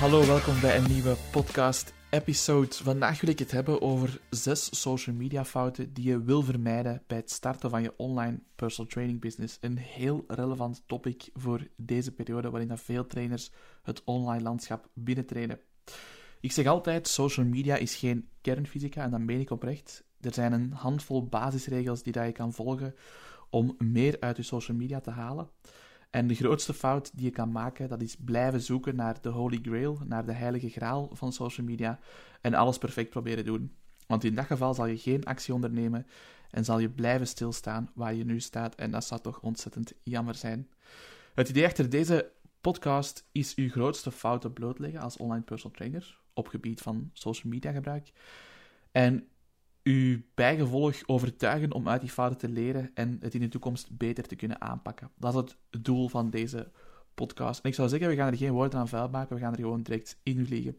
Hallo, welkom bij een nieuwe podcast-episode. Vandaag wil ik het hebben over zes social media fouten die je wil vermijden bij het starten van je online personal training business. Een heel relevant topic voor deze periode waarin dat veel trainers het online landschap binnentrainen. Ik zeg altijd, social media is geen kernfysica en dat meen ik oprecht. Er zijn een handvol basisregels die dat je kan volgen om meer uit je social media te halen. En de grootste fout die je kan maken, dat is blijven zoeken naar de holy grail, naar de heilige graal van social media en alles perfect proberen doen. Want in dat geval zal je geen actie ondernemen en zal je blijven stilstaan waar je nu staat en dat zou toch ontzettend jammer zijn. Het idee achter deze podcast is uw grootste fouten blootleggen als online personal trainer op gebied van social media gebruik. En u bijgevolg overtuigen om uit die fouten te leren en het in de toekomst beter te kunnen aanpakken. Dat is het doel van deze podcast. En ik zou zeggen, we gaan er geen woorden aan vuil maken, we gaan er gewoon direct in vliegen.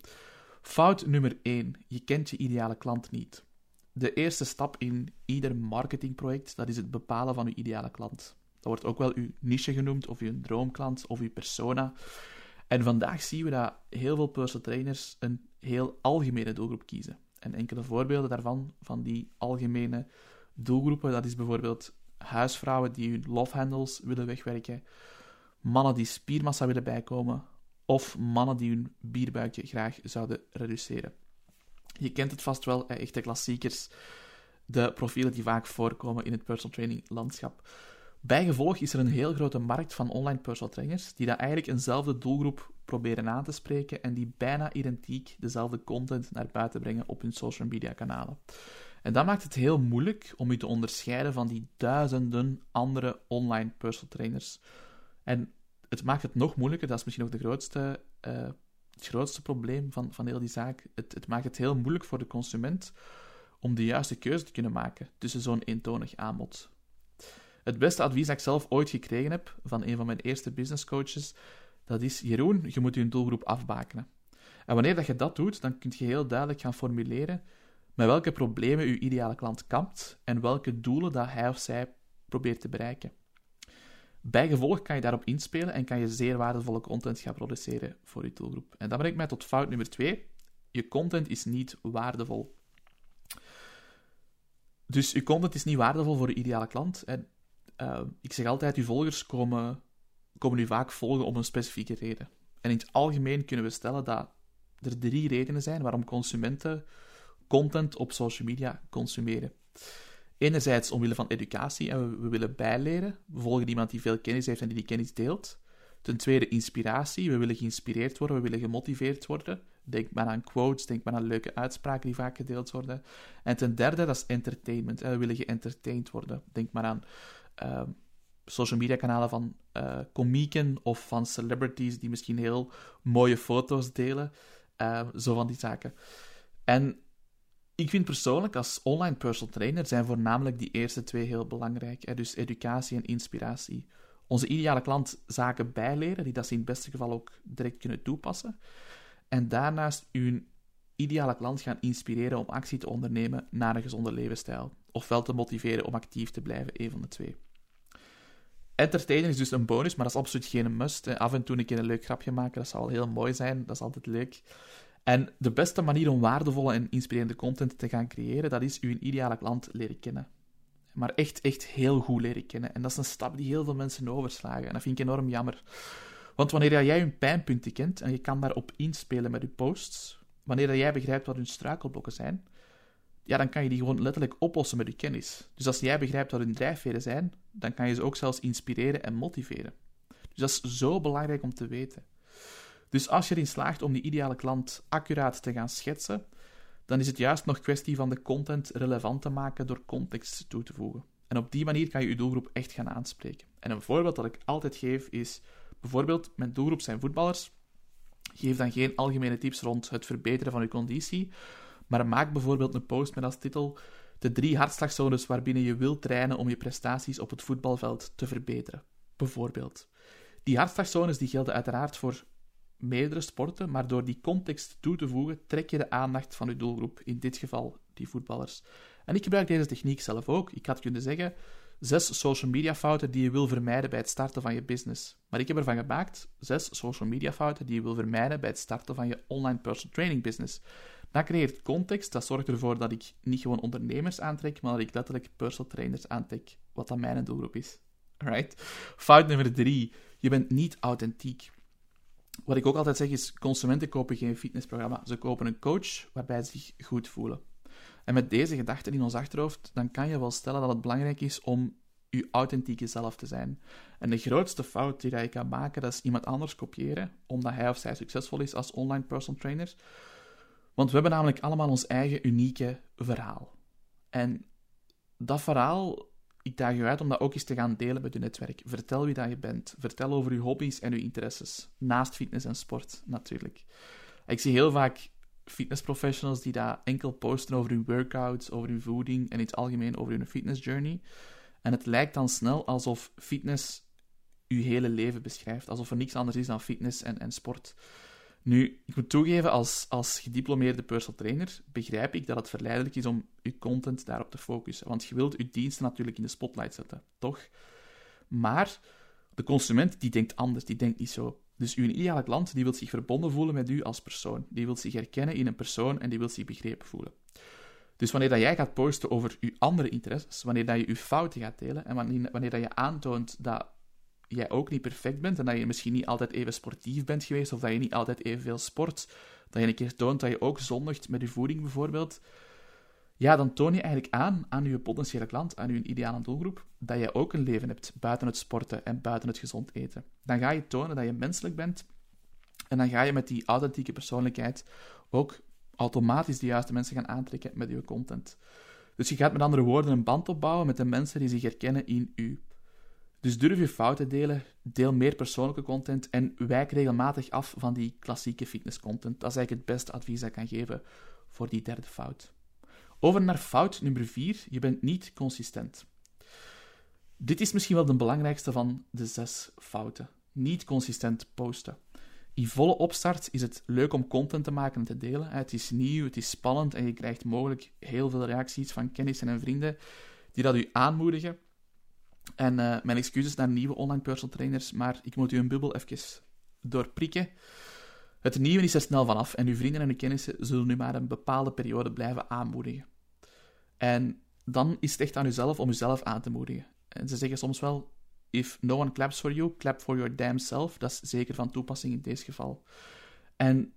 Fout nummer 1. Je kent je ideale klant niet. De eerste stap in ieder marketingproject, dat is het bepalen van uw ideale klant. Dat wordt ook wel uw niche genoemd, of uw droomklant, of uw persona. En vandaag zien we dat heel veel personal trainers een heel algemene doelgroep kiezen. En enkele voorbeelden daarvan, van die algemene doelgroepen, dat is bijvoorbeeld huisvrouwen die hun love handles willen wegwerken, mannen die spiermassa willen bijkomen, of mannen die hun bierbuikje graag zouden reduceren. Je kent het vast wel, echte klassiekers, de profielen die vaak voorkomen in het personal training landschap. Bijgevolg is er een heel grote markt van online personal trainers die dat eigenlijk eenzelfde doelgroep proberen aan te spreken en die bijna identiek dezelfde content naar buiten brengen op hun social media kanalen. En dat maakt het heel moeilijk om je te onderscheiden van die duizenden andere online personal trainers. En het maakt het nog moeilijker, dat is misschien ook de grootste, uh, het grootste probleem van, van heel die zaak. Het, het maakt het heel moeilijk voor de consument om de juiste keuze te kunnen maken tussen zo'n eentonig aanbod. Het beste advies dat ik zelf ooit gekregen heb van een van mijn eerste business coaches, dat is, Jeroen, je moet je doelgroep afbakenen. En wanneer dat je dat doet, dan kun je heel duidelijk gaan formuleren met welke problemen je ideale klant kampt en welke doelen dat hij of zij probeert te bereiken. Bijgevolg kan je daarop inspelen en kan je zeer waardevolle content gaan produceren voor je doelgroep. En dan breng ik mij tot fout nummer 2. Je content is niet waardevol. Dus je content is niet waardevol voor je ideale klant. En uh, ik zeg altijd, uw volgers komen, komen u vaak volgen om een specifieke reden. En in het algemeen kunnen we stellen dat er drie redenen zijn waarom consumenten content op social media consumeren. Enerzijds omwille van educatie en we, we, willen bijleren. We volgen iemand die veel kennis heeft en die die kennis deelt. Ten tweede inspiratie. We willen geïnspireerd worden, we willen gemotiveerd worden. Denk maar aan quotes, denk maar aan leuke uitspraken die vaak gedeeld worden. En ten derde, dat is entertainment. We willen geëntertained worden. Denk maar aan uh, social media kanalen van uh, komieken of van celebrities die misschien heel mooie foto's delen. Uh, zo van die zaken. En ik vind persoonlijk als online personal trainer zijn voornamelijk die eerste twee heel belangrijk. Hè? Dus educatie en inspiratie. Onze ideale klant zaken bijleren, die dat ze in het beste geval ook direct kunnen toepassen. En daarnaast uw ideale klant gaan inspireren om actie te ondernemen naar een gezonde levensstijl. Ofwel te motiveren om actief te blijven, een van de twee. Entertainen is dus een bonus, maar dat is absoluut geen must. Af en toe een keer een leuk grapje maken, dat zou heel mooi zijn. Dat is altijd leuk. En de beste manier om waardevolle en inspirerende content te gaan creëren, dat is uw ideale klant leren kennen. Maar echt, echt heel goed leren kennen. En dat is een stap die heel veel mensen overslagen. En dat vind ik enorm jammer. Want wanneer jij hun pijnpunten kent en je kan daarop inspelen met je posts, wanneer jij begrijpt wat hun struikelblokken zijn, ja, dan kan je die gewoon letterlijk oplossen met je kennis. Dus als jij begrijpt wat hun drijfveren zijn, dan kan je ze ook zelfs inspireren en motiveren. Dus dat is zo belangrijk om te weten. Dus als je erin slaagt om die ideale klant accuraat te gaan schetsen, dan is het juist nog kwestie van de content relevant te maken door context toe te voegen. En op die manier kan je je doelgroep echt gaan aanspreken. En een voorbeeld dat ik altijd geef is bijvoorbeeld: mijn doelgroep zijn voetballers. Geef dan geen algemene tips rond het verbeteren van je conditie, maar maak bijvoorbeeld een post met als titel de drie hartslagzones waarbinnen je wilt trainen om je prestaties op het voetbalveld te verbeteren. Bijvoorbeeld. Die hartslagzones die gelden uiteraard voor meerdere sporten, maar door die context toe te voegen, trek je de aandacht van je doelgroep, in dit geval die voetballers. En ik gebruik deze techniek zelf ook. Ik had kunnen zeggen, zes social media fouten die je wil vermijden bij het starten van je business. Maar ik heb ervan gemaakt zes social media fouten die je wil vermijden bij het starten van je online personal training business. Dat creëert context, dat zorgt ervoor dat ik niet gewoon ondernemers aantrek, maar dat ik letterlijk personal trainers aantrek, wat dan mijn doelgroep is. Right? Fout nummer drie, je bent niet authentiek. Wat ik ook altijd zeg is, consumenten kopen geen fitnessprogramma, ze kopen een coach waarbij ze zich goed voelen. En met deze gedachten in ons achterhoofd, dan kan je wel stellen dat het belangrijk is om je authentieke zelf te zijn. En de grootste fout die je kan maken, dat is iemand anders kopiëren, omdat hij of zij succesvol is als online personal trainer. Want we hebben namelijk allemaal ons eigen unieke verhaal. En dat verhaal, ik daag je uit om dat ook eens te gaan delen met je netwerk. Vertel wie dat je bent. Vertel over je hobby's en je interesses. Naast fitness en sport, natuurlijk. Ik zie heel vaak fitnessprofessionals die daar enkel posten over hun workouts, over hun voeding en in het algemeen over hun fitness journey. En het lijkt dan snel alsof fitness uw hele leven beschrijft. Alsof er niks anders is dan fitness en, en sport. Nu, ik moet toegeven, als, als gediplomeerde personal trainer begrijp ik dat het verleidelijk is om je content daarop te focussen. Want je wilt je diensten natuurlijk in de spotlight zetten, toch? Maar de consument die denkt anders, die denkt niet zo. Dus uw ideale klant die wil zich verbonden voelen met u als persoon. Die wil zich herkennen in een persoon en die wil zich begrepen voelen. Dus wanneer dat jij gaat posten over je andere interesses, wanneer dat je je fouten gaat delen en wanneer, wanneer dat je aantoont dat jij ook niet perfect bent en dat je misschien niet altijd even sportief bent geweest of dat je niet altijd evenveel sport, dat je een keer toont dat je ook zondigt met je voeding bijvoorbeeld, ja, dan toon je eigenlijk aan aan je potentiële klant, aan je ideale doelgroep, dat je ook een leven hebt buiten het sporten en buiten het gezond eten. Dan ga je tonen dat je menselijk bent en dan ga je met die authentieke persoonlijkheid ook automatisch de juiste mensen gaan aantrekken met je content. Dus je gaat met andere woorden een band opbouwen met de mensen die zich herkennen in u. Dus durf je fouten delen, deel meer persoonlijke content en wijk regelmatig af van die klassieke fitnesscontent. Dat is eigenlijk het beste advies dat ik kan geven voor die derde fout. Over naar fout nummer 4. Je bent niet consistent. Dit is misschien wel de belangrijkste van de zes fouten. Niet consistent posten. In volle opstart is het leuk om content te maken en te delen. Het is nieuw, het is spannend en je krijgt mogelijk heel veel reacties van kennissen en vrienden die dat u aanmoedigen. En uh, mijn excuses naar nieuwe online personal trainers, maar ik moet u een bubbel even doorprikken. Het nieuwe is er snel vanaf en uw vrienden en uw kennissen zullen u maar een bepaalde periode blijven aanmoedigen. En dan is het echt aan uzelf om uzelf aan te moedigen. En ze zeggen soms wel, if no one claps for you, clap for your damn self. Dat is zeker van toepassing in deze geval. En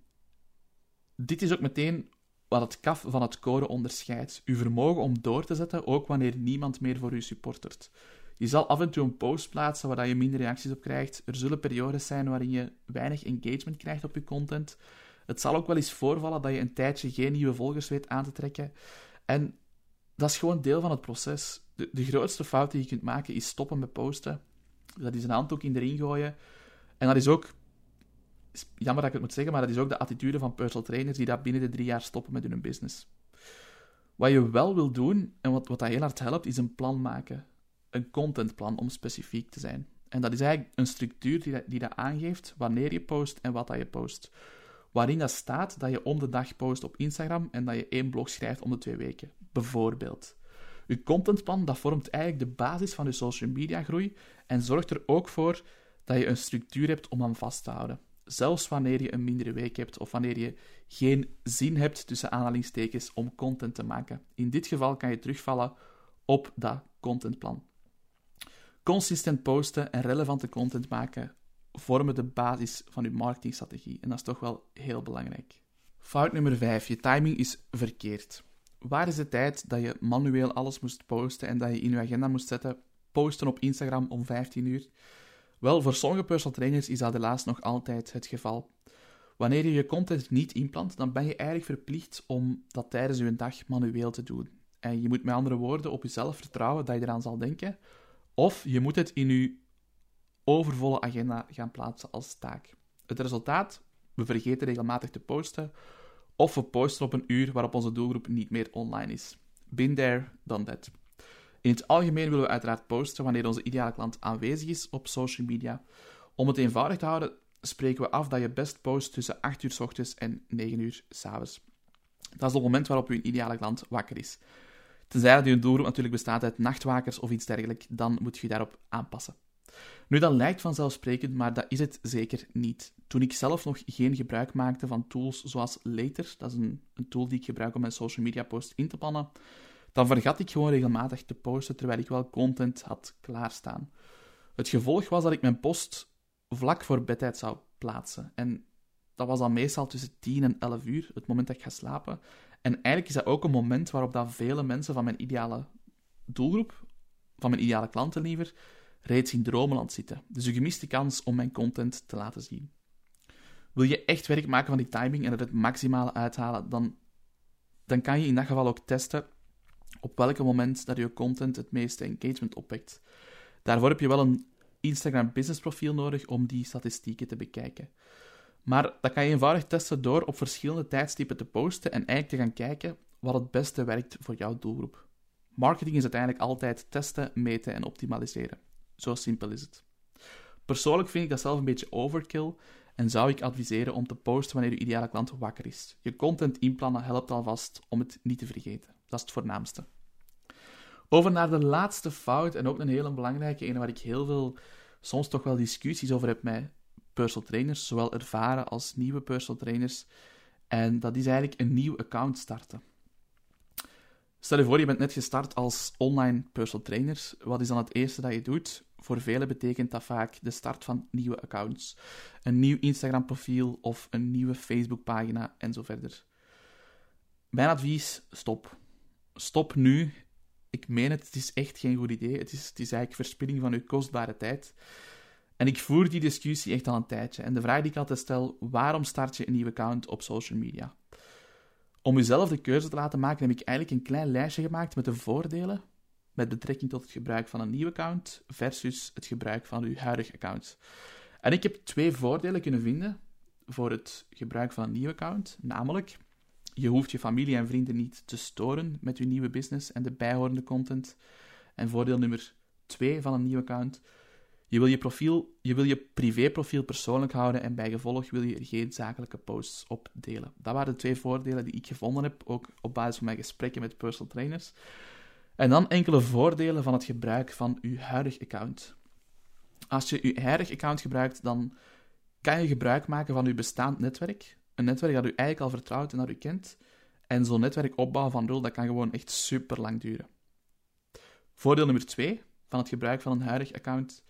dit is ook meteen wat het kaf van het koren onderscheidt. Uw vermogen om door te zetten, ook wanneer niemand meer voor u supportert. Je zal af en toe een post plaatsen waar je minder reacties op krijgt. Er zullen periodes zijn waarin je weinig engagement krijgt op je content. Het zal ook wel eens voorvallen dat je een tijdje geen nieuwe volgers weet aan te trekken. En dat is gewoon deel van het proces. De, de grootste fout die je kunt maken is stoppen met posten. Dat is een handdoek in erin gooien. En dat is ook, jammer dat ik het moet zeggen, maar dat is ook de attitude van personal trainers die dat binnen de drie jaar stoppen met hun business. Wat je wel wil doen, en wat, wat dat heel hard helpt, is een plan maken. Een contentplan om specifiek te zijn. En dat is eigenlijk een structuur die dat, die dat aangeeft wanneer je post en wat dat je post. Waarin dat staat dat je om de dag post op Instagram en dat je één blog schrijft om de twee weken bijvoorbeeld. Uw contentplan dat vormt eigenlijk de basis van uw social media groei en zorgt er ook voor dat je een structuur hebt om aan vast te houden. Zelfs wanneer je een mindere week hebt of wanneer je geen zin hebt tussen aanhalingstekens om content te maken. In dit geval kan je terugvallen op dat contentplan. Consistent posten en relevante content maken vormen de basis van uw marketingstrategie en dat is toch wel heel belangrijk. Fout nummer 5. Je timing is verkeerd. Waar is de tijd dat je manueel alles moest posten en dat je in je agenda moest zetten, posten op Instagram om 15 uur? Wel, voor sommige personal trainers is dat helaas nog altijd het geval. Wanneer je je content niet inplant, dan ben je eigenlijk verplicht om dat tijdens je dag manueel te doen. En je moet met andere woorden op jezelf vertrouwen dat je eraan zal denken, of je moet het in je overvolle agenda gaan plaatsen als taak. Het resultaat? We vergeten regelmatig te posten, of we posten op een uur waarop onze doelgroep niet meer online is. Been there, done that. In het algemeen willen we uiteraard posten wanneer onze ideale klant aanwezig is op social media. Om het eenvoudig te houden, spreken we af dat je best post tussen 8 uur s ochtends en 9 uur s avonds. Dat is het moment waarop uw ideale klant wakker is. Tenzij dat je doelgroep natuurlijk bestaat uit nachtwakers of iets dergelijks, dan moet je daarop aanpassen. Nu, dat lijkt vanzelfsprekend, maar dat is het zeker niet. Toen ik zelf nog geen gebruik maakte van tools zoals Later, dat is een, een tool die ik gebruik om mijn social media posts in te plannen, dan vergat ik gewoon regelmatig te posten terwijl ik wel content had klaarstaan. Het gevolg was dat ik mijn post vlak voor bedtijd zou plaatsen. En dat was dan meestal tussen 10 en 11 uur, het moment dat ik ga slapen. En eigenlijk is dat ook een moment waarop dat vele mensen van mijn ideale doelgroep, van mijn ideale klanten liever, reeds in dromenland zitten. Dus je gemist de kans om mijn content te laten zien. Wil je echt werk maken van die timing en er het maximale uithalen, dan, dan kan je in dat geval ook testen op welk moment dat je content het meeste engagement opwekt. Daarvoor heb je wel een Instagram business profiel nodig om die statistieken te bekijken. Maar dat kan je eenvoudig testen door op verschillende tijdstippen te posten en eigenlijk te gaan kijken wat het beste werkt voor jouw doelgroep. Marketing is uiteindelijk altijd testen, meten en optimaliseren. Zo simpel is het. Persoonlijk vind ik dat zelf een beetje overkill en zou ik adviseren om te posten wanneer je ideale klant wakker is. Je content inplannen helpt alvast om het niet te vergeten. Dat is het voornaamste. Over naar de laatste fout, en ook een hele belangrijke, een waar ik heel veel, soms toch wel discussies over heb met personal trainers, zowel ervaren als nieuwe personal trainers. En dat is eigenlijk een nieuw account starten. Stel je voor, je bent net gestart als online personal trainer. Wat is dan het eerste dat je doet? Voor velen betekent dat vaak de start van nieuwe accounts. Een nieuw Instagram-profiel of een nieuwe Facebook-pagina en zo verder. Mijn advies, stop. Stop nu. Ik meen het, het is echt geen goed idee. Het is, het is eigenlijk verspilling van uw kostbare tijd. En ik voer die discussie echt al een tijdje. En de vraag die ik altijd stel, waarom start je een nieuw account op social media? Om jezelf de keuze te laten maken, heb ik eigenlijk een klein lijstje gemaakt met de voordelen met betrekking tot het gebruik van een nieuw account versus het gebruik van uw huidige account. En ik heb twee voordelen kunnen vinden voor het gebruik van een nieuw account, namelijk je hoeft je familie en vrienden niet te storen met je nieuwe business en de bijhorende content. En voordeel nummer twee van een nieuw account, je wil je, profiel, je wil je privéprofiel persoonlijk houden en bij gevolg wil je er geen zakelijke posts op delen. Dat waren de twee voordelen die ik gevonden heb, ook op basis van mijn gesprekken met personal trainers. En dan enkele voordelen van het gebruik van uw huidig account. Als je uw huidig account gebruikt, dan kan je gebruik maken van uw bestaand netwerk. Een netwerk dat u eigenlijk al vertrouwt en dat u kent. En zo'n netwerk opbouwen van nul, dat kan gewoon echt super lang duren. Voordeel nummer 2 van het gebruik van een huidig account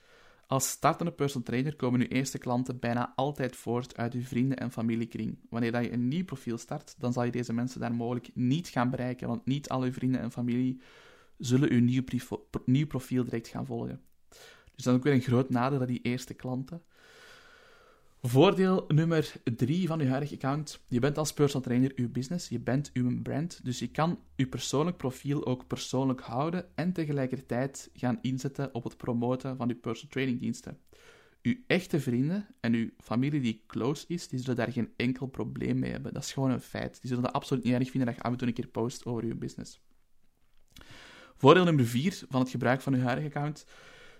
als startende personal trainer komen uw eerste klanten bijna altijd voort uit uw vrienden- en familiekring. Wanneer dat je een nieuw profiel start, dan zal je deze mensen daar mogelijk niet gaan bereiken, want niet al uw vrienden en familie zullen uw nieuw, nieuw profiel direct gaan volgen. Dus dat is ook weer een groot nadeel dat die eerste klanten Voordeel nummer drie van uw huidige account. Je bent als personal trainer uw business, je bent uw brand, dus je kan uw persoonlijk profiel ook persoonlijk houden en tegelijkertijd gaan inzetten op het promoten van uw personal training diensten. Uw echte vrienden en uw familie die close is, die zullen daar geen enkel probleem mee hebben. Dat is gewoon een feit. Die zullen dat absoluut niet erg vinden dat je af en toe een keer post over uw business. Voordeel nummer vier van het gebruik van uw huidige account.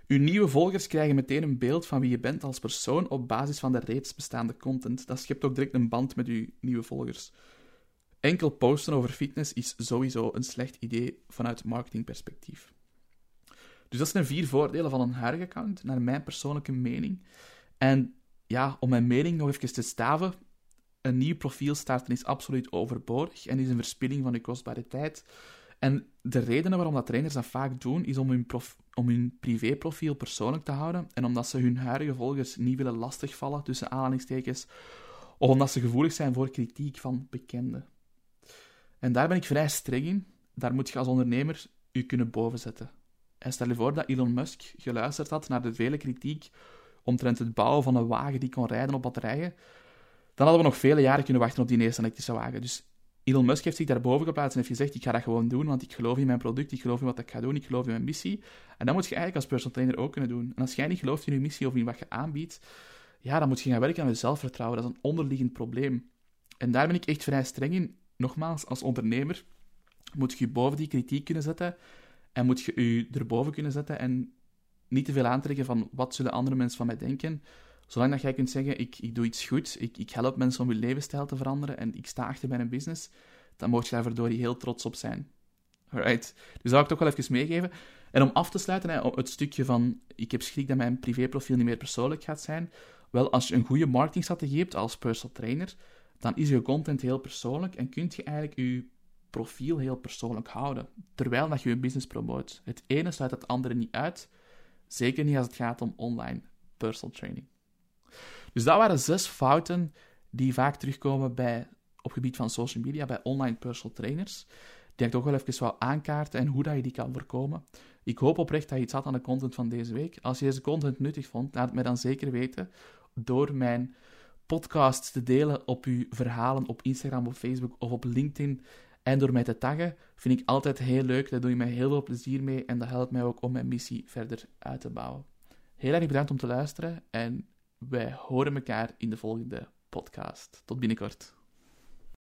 Uw nieuwe volgers krijgen meteen een beeld van wie je bent als persoon op basis van de reeds bestaande content. Dat schept ook direct een band met uw nieuwe volgers. Enkel posten over fitness is sowieso een slecht idee vanuit marketingperspectief. Dus dat zijn vier voordelen van een huidige account, naar mijn persoonlijke mening. En ja, om mijn mening nog even te staven, een nieuw profiel starten is absoluut overbodig en is een verspilling van uw kostbare tijd. En de redenen waarom dat trainers dat vaak doen, is om hun, om hun privéprofiel persoonlijk te houden en omdat ze hun huidige volgers niet willen lastigvallen, tussen aanhalingstekens, of omdat ze gevoelig zijn voor kritiek van bekenden. En daar ben ik vrij streng in. Daar moet je als ondernemer je kunnen bovenzetten. En stel je voor dat Elon Musk geluisterd had naar de vele kritiek omtrent het bouwen van een wagen die kon rijden op batterijen, dan hadden we nog vele jaren kunnen wachten op die eerste elektrische wagen. Dus Elon Musk heeft zich daarboven geplaatst en heeft gezegd: Ik ga dat gewoon doen, want ik geloof in mijn product, ik geloof in wat ik ga doen, ik geloof in mijn missie. En dat moet je eigenlijk als personal trainer ook kunnen doen. En als jij niet gelooft in je missie of in wat je aanbiedt, ja, dan moet je gaan werken aan je zelfvertrouwen. Dat is een onderliggend probleem. En daar ben ik echt vrij streng in. Nogmaals, als ondernemer moet je je boven die kritiek kunnen zetten en moet je je erboven kunnen zetten en niet te veel aantrekken van wat zullen andere mensen van mij denken. Zolang dat jij kunt zeggen, ik, ik doe iets goed, ik, ik help mensen om hun levensstijl te veranderen en ik sta achter bij een business, dan moet je daar verdorie heel trots op zijn. Alright. Dus dat ik toch wel even meegeven. En om af te sluiten, het stukje van ik heb schrik dat mijn privéprofiel niet meer persoonlijk gaat zijn. Wel, als je een goede marketingstrategie hebt als personal trainer, dan is je content heel persoonlijk en kunt je eigenlijk je profiel heel persoonlijk houden, terwijl dat je je business promoot. Het ene sluit het andere niet uit, zeker niet als het gaat om online personal training. Dus dat waren zes fouten die vaak terugkomen bij, op gebied van social media bij online personal trainers, die ik toch wel even wou aankaarten en hoe dat je die kan voorkomen. Ik hoop oprecht dat je iets had aan de content van deze week. Als je deze content nuttig vond, laat het mij dan zeker weten door mijn podcast te delen op uw verhalen op Instagram, op Facebook of op LinkedIn en door mij te taggen. Vind ik altijd heel leuk. Daar doe je mij heel veel plezier mee en dat helpt mij ook om mijn missie verder uit te bouwen. Heel erg bedankt om te luisteren en wij horen elkaar in de volgende podcast. Tot binnenkort.